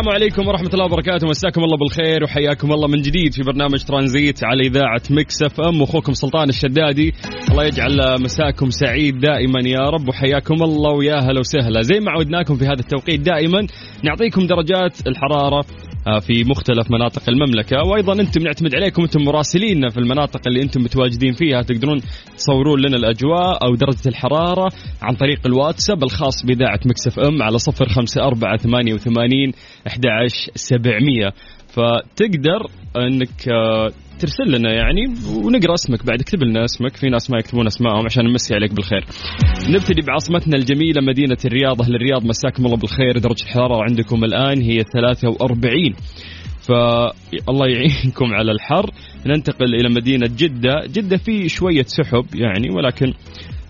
السلام عليكم ورحمة الله وبركاته. مساكم الله بالخير وحياكم الله من جديد في برنامج ترانزيت على إذاعة مكس اف ام. أخوكم سلطان الشدادي. الله يجعل مساكم سعيد دائما يا رب وحياكم الله ويا هلا وسهلا. زي ما عودناكم في هذا التوقيت دائما نعطيكم درجات الحرارة في مختلف مناطق المملكة. وأيضا أنتم نعتمد عليكم أنتم مراسليننا في المناطق اللي أنتم متواجدين فيها. تقدرون تصورون لنا الأجواء أو درجة الحرارة عن طريق الواتساب الخاص بإذاعة مكسف أم على صفر خمسة أربعة ثمانية وثمانين أحد سبعمية. فتقدر أنك آه، ترسل لنا يعني ونقرأ اسمك بعد. اكتب لنا اسمك. في ناس ما يكتبون اسمائهم عشان نمسي عليك بالخير. نبتدي بعاصمتنا الجميلة مدينة الرياض أهل الرياض مساكم الله بالخير. درجة الحرارة عندكم الآن هي 43 فالله يعينكم على الحر. ننتقل إلى مدينة جدة. جدة في شوية سحب يعني ولكن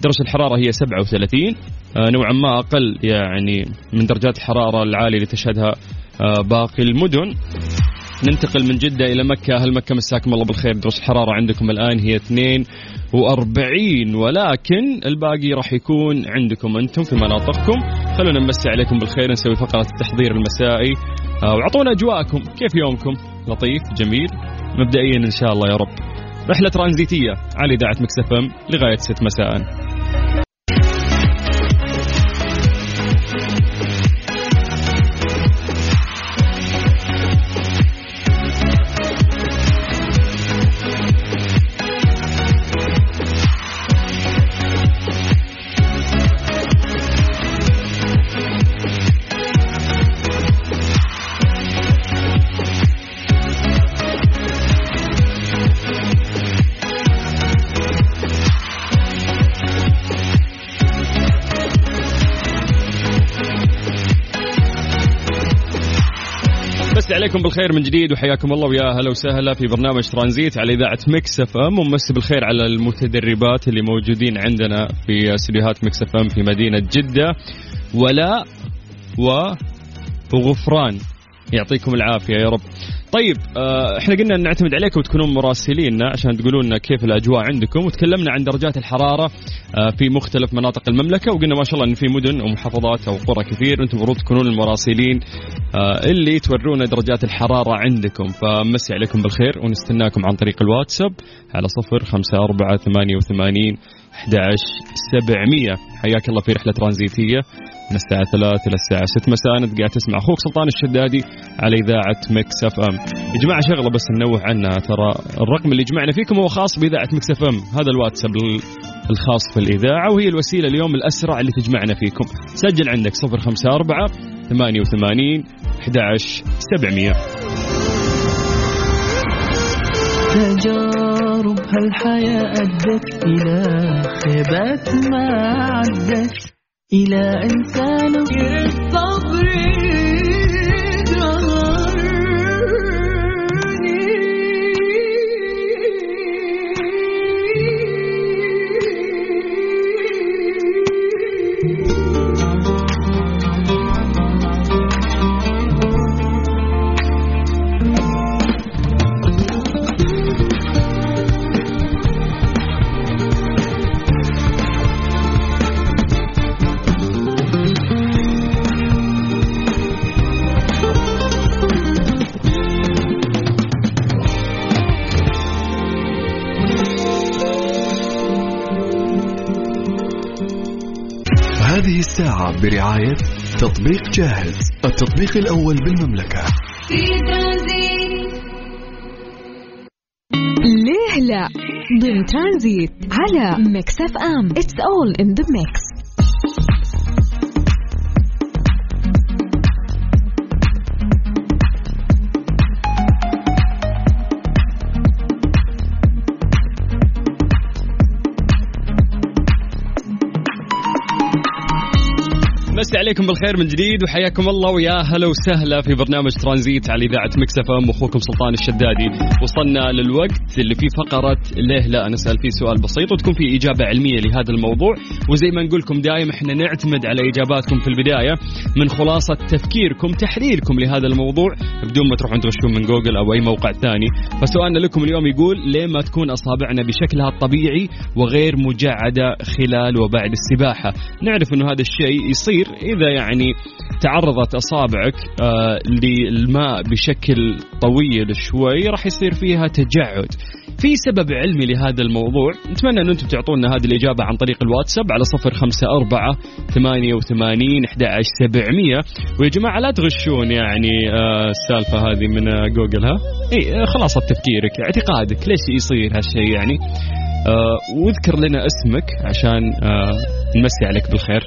درجة الحرارة هي 37 آه، نوعا ما أقل يعني من درجات الحرارة العالية اللي تشهدها آه، باقي المدن. ننتقل من جدة إلى مكة. أهل مكة مساكم الله بالخير. درجة الحرارة عندكم الآن هي 42 ولكن الباقي راح يكون عندكم أنتم في مناطقكم. خلونا نمسي عليكم بالخير نسوي فقرة التحضير المسائي. آه، وأعطونا أجواءكم. كيف يومكم؟ لطيف جميل. مبدئيا إن شاء الله يا رب. رحلة ترانزيتية على إذاعة مكسفم لغاية 6 مساءً. عليكم بالخير من جديد وحياكم الله ويا هلا وسهلا في برنامج ترانزيت على إذاعة مكس إف إم. ومسي بالخير على المتدربات اللي موجودين عندنا في استديوهات مكس إف إم في مدينة جدة. ولاء و وغفران يعطيكم العافية يا رب. طيب آه إحنا قلنا نعتمد عليكم وتكونون مراسليننا عشان تقولون لنا كيف الأجواء عندكم وتكلمنا عن درجات الحرارة آه في مختلف مناطق المملكة وقلنا ما شاء الله إن في مدن ومحافظات أو قرى كثير وأنتم المفروض تكونون المراسلين آه اللي تورونا درجات الحرارة عندكم فمسي عليكم بالخير ونستناكم عن طريق الواتساب على صفر خمسة أربعة ثمانية وثمانين 11 700 حياك الله في رحلة ترانزيتية. من الساعة 3 إلى الساعة 6 مساء. أنت قاعد تسمع أخوك سلطان الشدادي على إذاعة مكس أف أم. يا جماعة شغلة بس ننوه عنها. ترى الرقم اللي يجمعنا فيكم هو خاص بإذاعة مكس أف أم. هذا الواتساب ال- الخاص في الإذاعة وهي الوسيلة اليوم الأسرع اللي تجمعنا فيكم. سجل عندك 054 88 11 700 تجارب هالحياة أدت إلى خيبات ما عدت إلى إنسان الصبر هذه الساعة برعاية تطبيق جاهز التطبيق الأول بالمملكة. ترانزيت لا؟ ضمن ترانزيت على ميكس أف أم. it's all in the mix عليكم بالخير من جديد وحياكم الله ويا هلا وسهلا في برنامج ترانزيت على إذاعة مكسفه ام. أخوكم سلطان الشدادي. وصلنا للوقت اللي فيه فقرة ليه لا؟ نسال فيه سؤال بسيط وتكون فيه إجابة علمية لهذا الموضوع. وزي ما نقول لكم دائما إحنا نعتمد على إجاباتكم في البداية. من خلاصة تفكيركم تحليلكم لهذا الموضوع. بدون ما تروحون تغشون من جوجل أو أي موقع ثاني. فسؤالنا لكم اليوم يقول ليه ما تكون أصابعنا بشكلها الطبيعي وغير مجعدة خلال وبعد السباحة؟ نعرف إنه هذا الشيء يصير إذا يعني تعرضت أصابعك آه للماء بشكل طويل شوي راح يصير فيها تجعد. في سبب علمي لهذا الموضوع نتمنى أن أنتم تعطونا هذه الإجابة عن طريق الواتساب على صفر خمسة أربعة ثمانية وثمانين أحد سبعمية. ويا جماعة لا تغشون يعني آه السالفة هذه من آه جوجل ها؟ إيه خلاصة تفكيرك اعتقادك ليش يصير هالشيء يعني؟ واذكر لنا اسمك عشان نمسي عليك بالخير.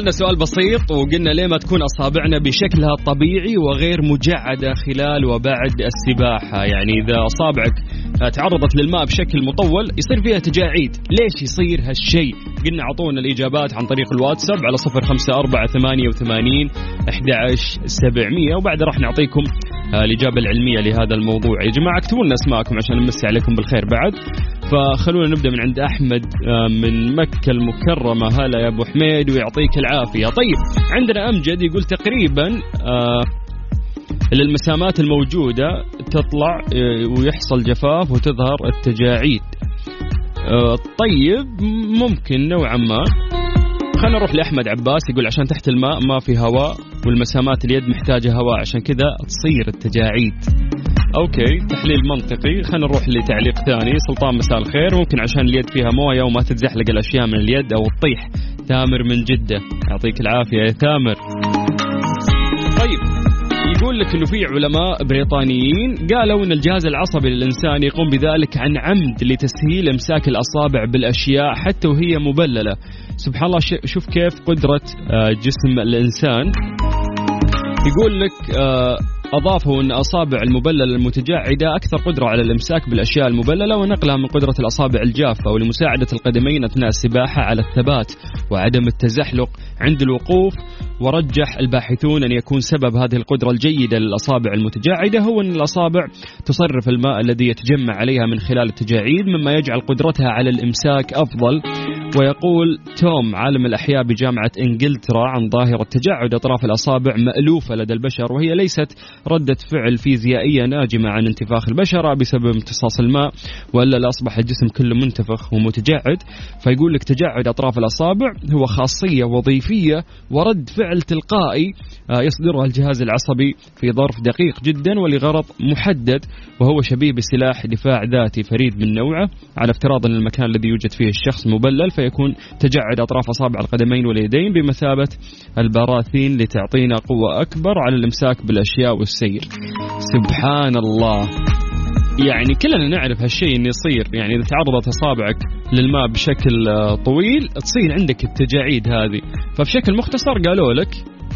سألنا سؤال بسيط وقلنا ليه ما تكون أصابعنا بشكلها الطبيعي وغير مجعدة خلال وبعد السباحة؟ يعني إذا أصابعك تعرضت للماء بشكل مطول يصير فيها تجاعيد ليش يصير هالشيء؟ قلنا أعطونا الإجابات عن طريق الواتساب على صفر خمسة أربعة ثمانية وثمانين سبعمية وبعد راح نعطيكم الإجابة العلمية لهذا الموضوع. يا جماعة اكتبوا لنا أسماءكم عشان نمسي عليكم بالخير بعد. فخلونا نبدأ من عند أحمد من مكة المكرمة. هلا يا أبو حميد ويعطيك العافية. طيب عندنا أمجد يقول تقريبا المسامات الموجودة تطلع ويحصل جفاف وتظهر التجاعيد. طيب ممكن نوعا ما. خلينا نروح لأحمد عباس يقول عشان تحت الماء ما في هواء والمسامات اليد محتاجة هواء عشان كذا تصير التجاعيد. أوكي تحليل منطقي. خلينا نروح لتعليق ثاني. سلطان مساء الخير. ممكن عشان اليد فيها مويه وما تتزحلق الأشياء من اليد أو تطيح تامر من جدة. يعطيك العافية يا تامر طيب يقول لك إنه في علماء بريطانيين قالوا إن الجهاز العصبي للإنسان يقوم بذلك عن عمد لتسهيل إمساك الأصابع بالأشياء حتى وهي مبللة. سبحان الله شوف كيف قدرة جسم الإنسان. يقول لك أضافوا أن أصابع المبللة المتجعدة أكثر قدرة على الإمساك بالأشياء المبللة ونقلها من قدرة الأصابع الجافة ولمساعدة القدمين أثناء السباحة على الثبات وعدم التزحلق عند الوقوف. ورجح الباحثون أن يكون سبب هذه القدرة الجيدة للأصابع المتجعدة هو أن الأصابع تصرف الماء الذي يتجمع عليها من خلال التجاعيد مما يجعل قدرتها على الإمساك أفضل. ويقول توم عالم الأحياء بجامعة إنجلترا عن ظاهرة تجعد أطراف الأصابع مألوفة لدى البشر وهي ليست ردة فعل فيزيائية ناجمة عن انتفاخ البشرة بسبب امتصاص الماء وإلا لأصبح الجسم كله منتفخ ومتجعد. فيقول لك تجعد أطراف الأصابع هو خاصية وظيفية ورد فعل تلقائي يصدرها الجهاز العصبي في ظرف دقيق جدا ولغرض محدد وهو شبيه بسلاح دفاع ذاتي فريد من نوعه. على افتراض أن المكان الذي يوجد فيه الشخص مبلل فيكون تجعد أطراف أصابع القدمين واليدين بمثابة البراثين لتعطينا قوة أكبر على الإمساك بالأشياء والسير سبحان الله يعني كلنا نعرف هالشيء إنه يصير. يعني إذا تعرضت أصابعك للماء بشكل طويل تصير عندك التجاعيد هذه. فبشكل مختصر قالوا لك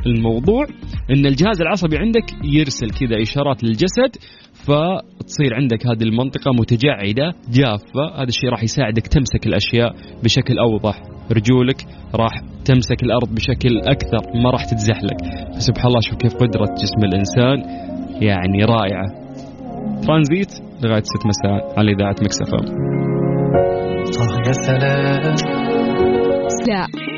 الموضوع إن الجهاز العصبي عندك يرسل كذا إشارات للجسد فتصير عندك هذه المنطقة متجعدة جافة هذا الشيء راح يساعدك تمسك الأشياء بشكل أوضح. رجولك راح تمسك الأرض بشكل أكثر ما راح تتزحلق. فسبحان الله شوف كيف قدرة جسم الإنسان يعني رائعة. ترانزيت لغاية 6 مساء على إذاعة مكس إف إم يا سلام. لا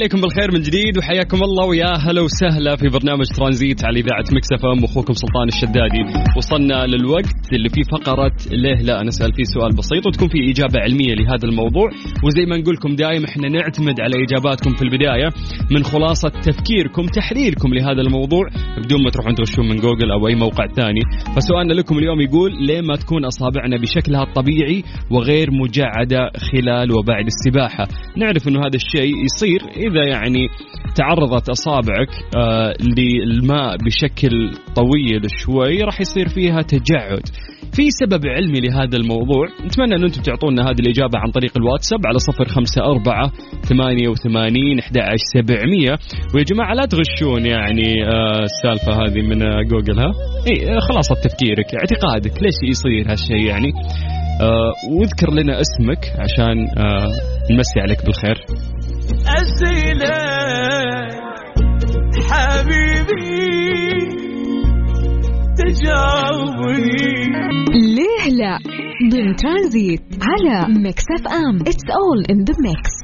عليكم بالخير من جديد وحياكم الله ويا هلا وسهلا في برنامج ترانزيت على إذاعة مكس إف إم واخوكم سلطان الشدادي. وصلنا للوقت اللي فيه فقرة ليه لا نسال فيه سؤال بسيط وتكون فيه إجابة علمية لهذا الموضوع. وزي ما نقول لكم دائما إحنا نعتمد على إجاباتكم في البداية من خلاصة تفكيركم تحليلكم لهذا الموضوع بدون ما تروحون تغشون من جوجل أو أي موقع ثاني. فسؤالنا لكم اليوم يقول ليه ما تكون أصابعنا بشكلها الطبيعي وغير مجعدة خلال وبعد السباحة؟ نعرف إنه هذا الشيء يصير إذا يعني تعرضت أصابعك آه للماء بشكل طويل شوي راح يصير فيها تجعد. في سبب علمي لهذا الموضوع نتمنى أن أنتم تعطونا هذه الإجابة عن طريق الواتساب على صفر خمسة أربعة ثمانية وثمانين أحد سبعمية. ويا جماعة لا تغشون يعني آه السالفة هذه من آه جوجل ها؟ إيه خلاصة تفكيرك اعتقادك ليش يصير هالشيء يعني؟ آه واذكر لنا اسمك عشان آه نمسي عليك بالخير. أسئلة. حبيبي تجاوبني. ليه لا؟ ضمن ترانزيت على ميكس أف أم. it's all in the mix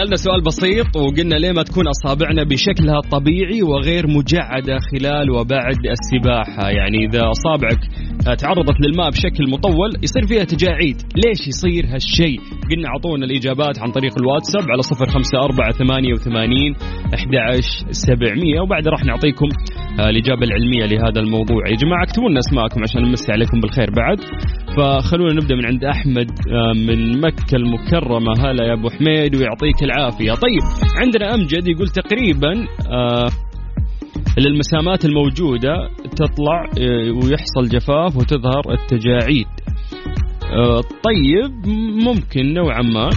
سألنا سؤال بسيط وقلنا ليه ما تكون أصابعنا بشكلها الطبيعي وغير مجعدة خلال وبعد السباحة؟ يعني إذا أصابعك تعرضت للماء بشكل مطول يصير فيها تجاعيد. ليش يصير هالشيء؟ قلنا أعطونا الإجابات عن طريق الواتساب على صفر خمسة أربعة ثمانية وثمانين أحد سبعمية وبعد راح نعطيكم آه، الإجابة العلمية لهذا الموضوع. يا جماعة اكتبوا لنا أسماءكم عشان نمسي عليكم بالخير بعد. فخلونا نبدأ من عند أحمد آه، من مكة المكرمة. هلا يا أبو حميد ويعطيك العافية. طيب عندنا أمجد يقول تقريبا آه المسامات الموجودة تطلع آه، ويحصل جفاف وتظهر التجاعيد. آه طيب ممكن نوعا ما.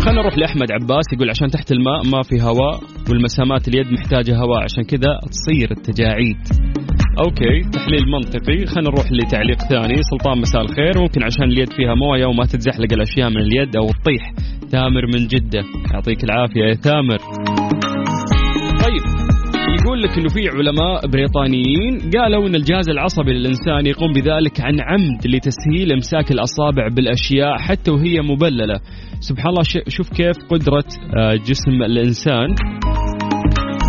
خلينا نروح لأحمد عباس يقول عشان تحت الماء ما في هواء والمسامات اليد محتاجة هواء عشان كذا تصير التجاعيد. أوكي تحليل منطقي. خلينا نروح لتعليق ثاني. سلطان مساء الخير. ممكن عشان اليد فيها موية وما تتزحلق الأشياء من اليد أو تطيح. ثامر من جدة. يعطيك العافية يا ثامر طيب. يقول لك إنه في علماء بريطانيين قالوا إن الجهاز العصبي للإنسان يقوم بذلك عن عمد لتسهيل إمساك الأصابع بالأشياء حتى وهي مبللة. سبحان الله شوف كيف قدرة آه، جسم الإنسان.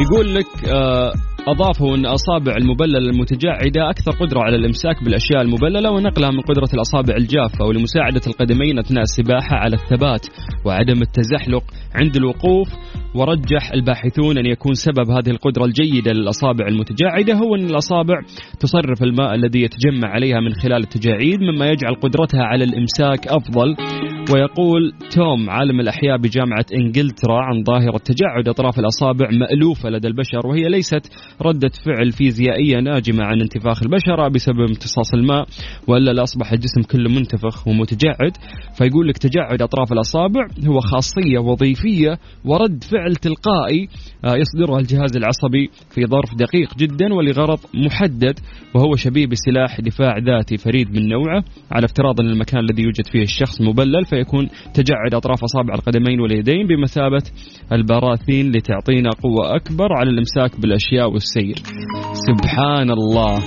يقول لك آه، أضافوا أن أصابع المبللة المتجعدة أكثر قدرة على الإمساك بالأشياء المبللة ونقلها من قدرة الأصابع الجافة ولمساعدة القدمين أثناء السباحة على الثبات وعدم التزحلق عند الوقوف. ورجح الباحثون أن يكون سبب هذه القدرة الجيدة للأصابع المتجعدة هو أن الأصابع تصرف الماء الذي يتجمع عليها من خلال التجاعيد مما يجعل قدرتها على الإمساك أفضل. ويقول توم عالم الأحياء بجامعة إنجلترا عن ظاهرة تجعد أطراف الأصابع مألوفة لدى البشر وهي ليست ردة فعل فيزيائية ناجمة عن انتفاخ البشرة بسبب امتصاص الماء وإلا لأصبح الجسم كله منتفخ ومتجعد فيقول لك تجعد أطراف الأصابع هو خاصية وظيفية ورد فعل تلقائي آه، يصدرها الجهاز العصبي في ظرف دقيق جدا ولغرض محدد وهو شبيه بسلاح دفاع ذاتي فريد من نوعه. على افتراض أن المكان الذي يوجد فيه الشخص مبلل فيكون تجعد أطراف أصابع القدمين واليدين بمثابة البراثين لتعطينا قوة أكبر على الإمساك بالأشياء والسير. سبحان الله.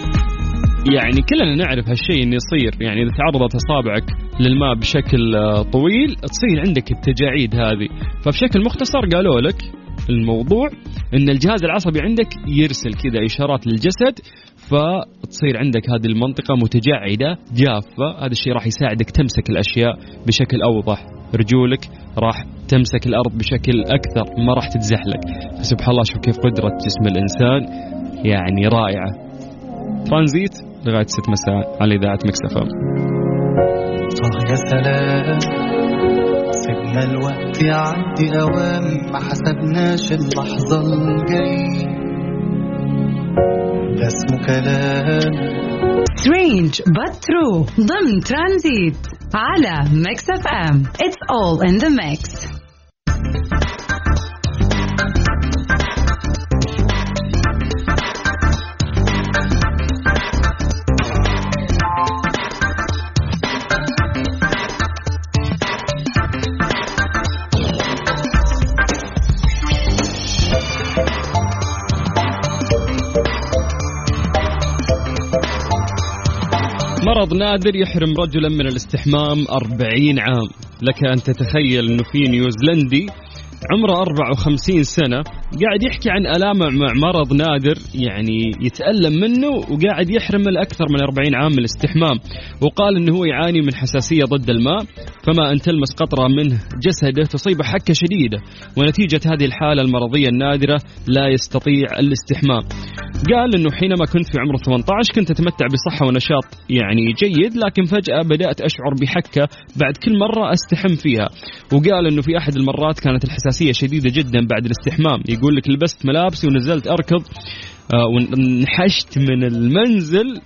يعني كلنا نعرف هالشيء إنه يصير. يعني إذا تعرضت أصابعك للماء بشكل آه، طويل تصير عندك التجاعيد هذه. فبشكل مختصر قالوا لك الموضوع إن الجهاز العصبي عندك يرسل كذا إشارات للجسد فتصير عندك هذه المنطقة متجعدة جافة. هذا الشيء راح يساعدك تمسك الأشياء بشكل أوضح. رجولك راح تمسك الأرض بشكل أكثر ما راح تتزحلق. فسبحان الله شوف كيف قدرة جسم الإنسان يعني رائعة. ترانزيت لغاية 6 مساء على إذاعة Mix FM آه يا سلام سيبنا الوقت يعدي أوام ما حسبناش اللحظة الجاي ده اسمه كلام. Strange but true. ضمن ترانزيت على Mix FM. It's all in the mix. مرض نادر يحرم رجلا من الاستحمام 40 عام. لك أن تتخيل أنه في نيوزيلندي عمره 54 سنة قاعد يحكي عن ألامه مع مرض نادر يعني يتألم منه وقاعد يحرم الأكثر من 40 عام من الاستحمام وقال أنه هو يعاني من حساسية ضد الماء فما أن تلمس قطرة منه جسده تصيبه حكة شديدة ونتيجة هذه الحالة المرضية النادرة لا يستطيع الاستحمام. قال إنه حينما كنت في عمر 18 كنت أتمتع بصحة ونشاط يعني جيد لكن فجأة بدأت أشعر بحكة بعد كل مرة أستحم فيها. وقال إنه في أحد المرات كانت الحساسية شديدة جدا بعد الاستحمام يقول لك لبست ملابسي ونزلت أركض آه، ونحشت من المنزل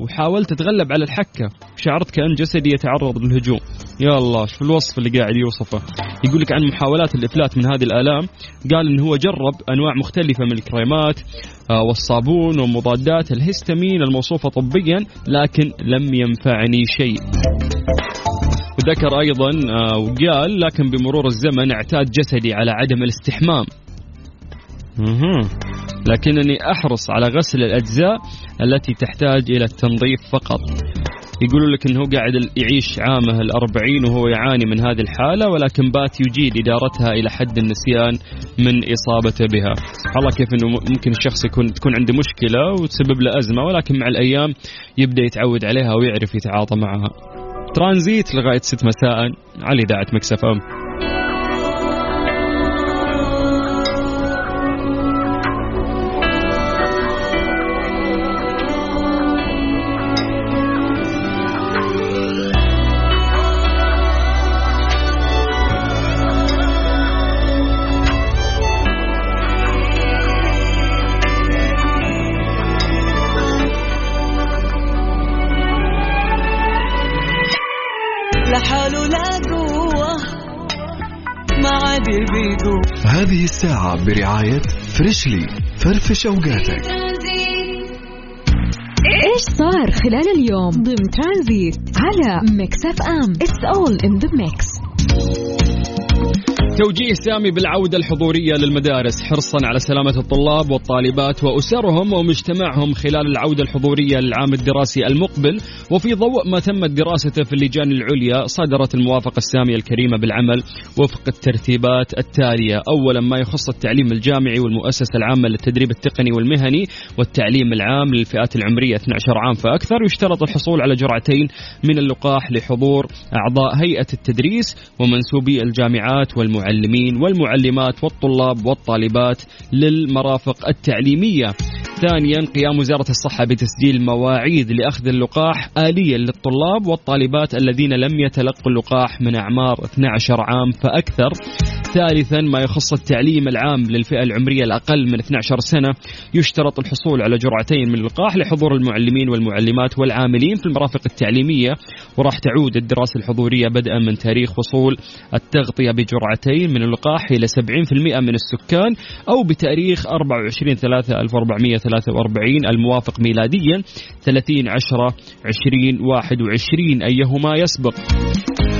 وحاولت أتغلب على الحكة شعرت كأن جسدي يتعرض للهجوم. يا الله شوف الوصف اللي قاعد يوصفه. يقول لك عن محاولات الإفلات من هذه الآلام قال انه هو جرب أنواع مختلفة من الكريمات آه، والصابون ومضادات الهستامين الموصوفة طبيا لكن لم ينفعني شيء. وذكر أيضا آه، وقال لكن بمرور الزمن اعتاد جسدي على عدم الاستحمام. لكنني أحرص على غسل الأجزاء التي تحتاج إلى التنظيف فقط يقولوا لك إنه قاعد يعيش عامه الأربعين وهو يعاني من هذه الحالة ولكن بات يجيد إدارتها إلى حد النسيان من إصابته بها. الله كيف إنه ممكن الشخص يكون تكون عنده مشكلة وتسبب له أزمة ولكن مع الأيام يبدأ يتعود عليها ويعرف يتعاطى معها. ترانزيت لغاية 6 مساء على إذاعة مكسف أم. الساعة برعاية Freshly. فرفش أوقاتك. إيش صار خلال اليوم؟ ضمن ترانزيت على Mix FM. It's all in the mix توجيه سامي بالعودة الحضورية للمدارس حرصا على سلامة الطلاب والطالبات وأسرهم ومجتمعهم خلال العودة الحضورية للعام الدراسي المقبل. وفي ضوء ما تمت دراسته في اللجان العليا صدرت الموافقة السامية الكريمة بالعمل وفق الترتيبات التالية. أولا ما يخص التعليم الجامعي والمؤسسة العامة للتدريب التقني والمهني والتعليم العام للفئات العمرية 12 عام. فأكثر يشترط الحصول على جرعتين من اللقاح لحضور أعضاء هيئة التدريس ومنسوبي الجامعات والمعلمين والمعلمات والطلاب والطالبات للمرافق التعليمية. ثانيا قيام وزارة الصحة بتسجيل مواعيد لأخذ اللقاح آليا للطلاب والطالبات الذين لم يتلقوا اللقاح من أعمار 12 عام فأكثر. ثالثا ما يخص التعليم العام للفئة العمرية الأقل من 12 سنة يشترط الحصول على جرعتين من اللقاح لحضور المعلمين والمعلمات والعاملين في المرافق التعليمية وراح تعود الدراسة الحضورية بدءا من تاريخ وصول التغطية بجرعتين من اللقاح إلى 70% من السكان أو بتاريخ 24 3 1443 الموافق ميلاديا 30 10 20 21 أيهما يسبق.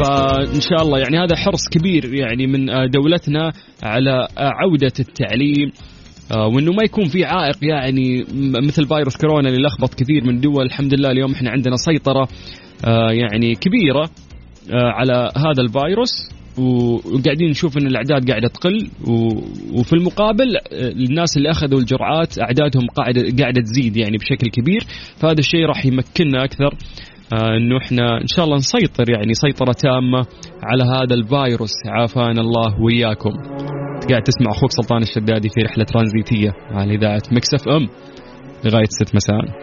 فإن شاء الله يعني هذا حرص كبير يعني من آه، دولتنا على عودة التعليم. آه، وإنه ما يكون في عائق يعني مثل فيروس كورونا اللي لخبط كثير من الدول الحمد لله اليوم إحنا عندنا سيطرة آه، يعني كبيرة آه، على هذا الفيروس. وقاعدين نشوف إن الأعداد قاعدة تقل. وفي المقابل الناس اللي أخذوا الجرعات أعدادهم قاعدة قاعدة تزيد يعني بشكل كبير. فهذا الشيء راح يمكننا أكثر. إنه إحنا إن شاء الله نسيطر يعني سيطرة تامة على هذا الفيروس عافانا الله وإياكم. قاعد تسمع أخوك سلطان الشدادي في رحلة ترانزيتية على إذاعة مكسف أم لغاية 6 مساء.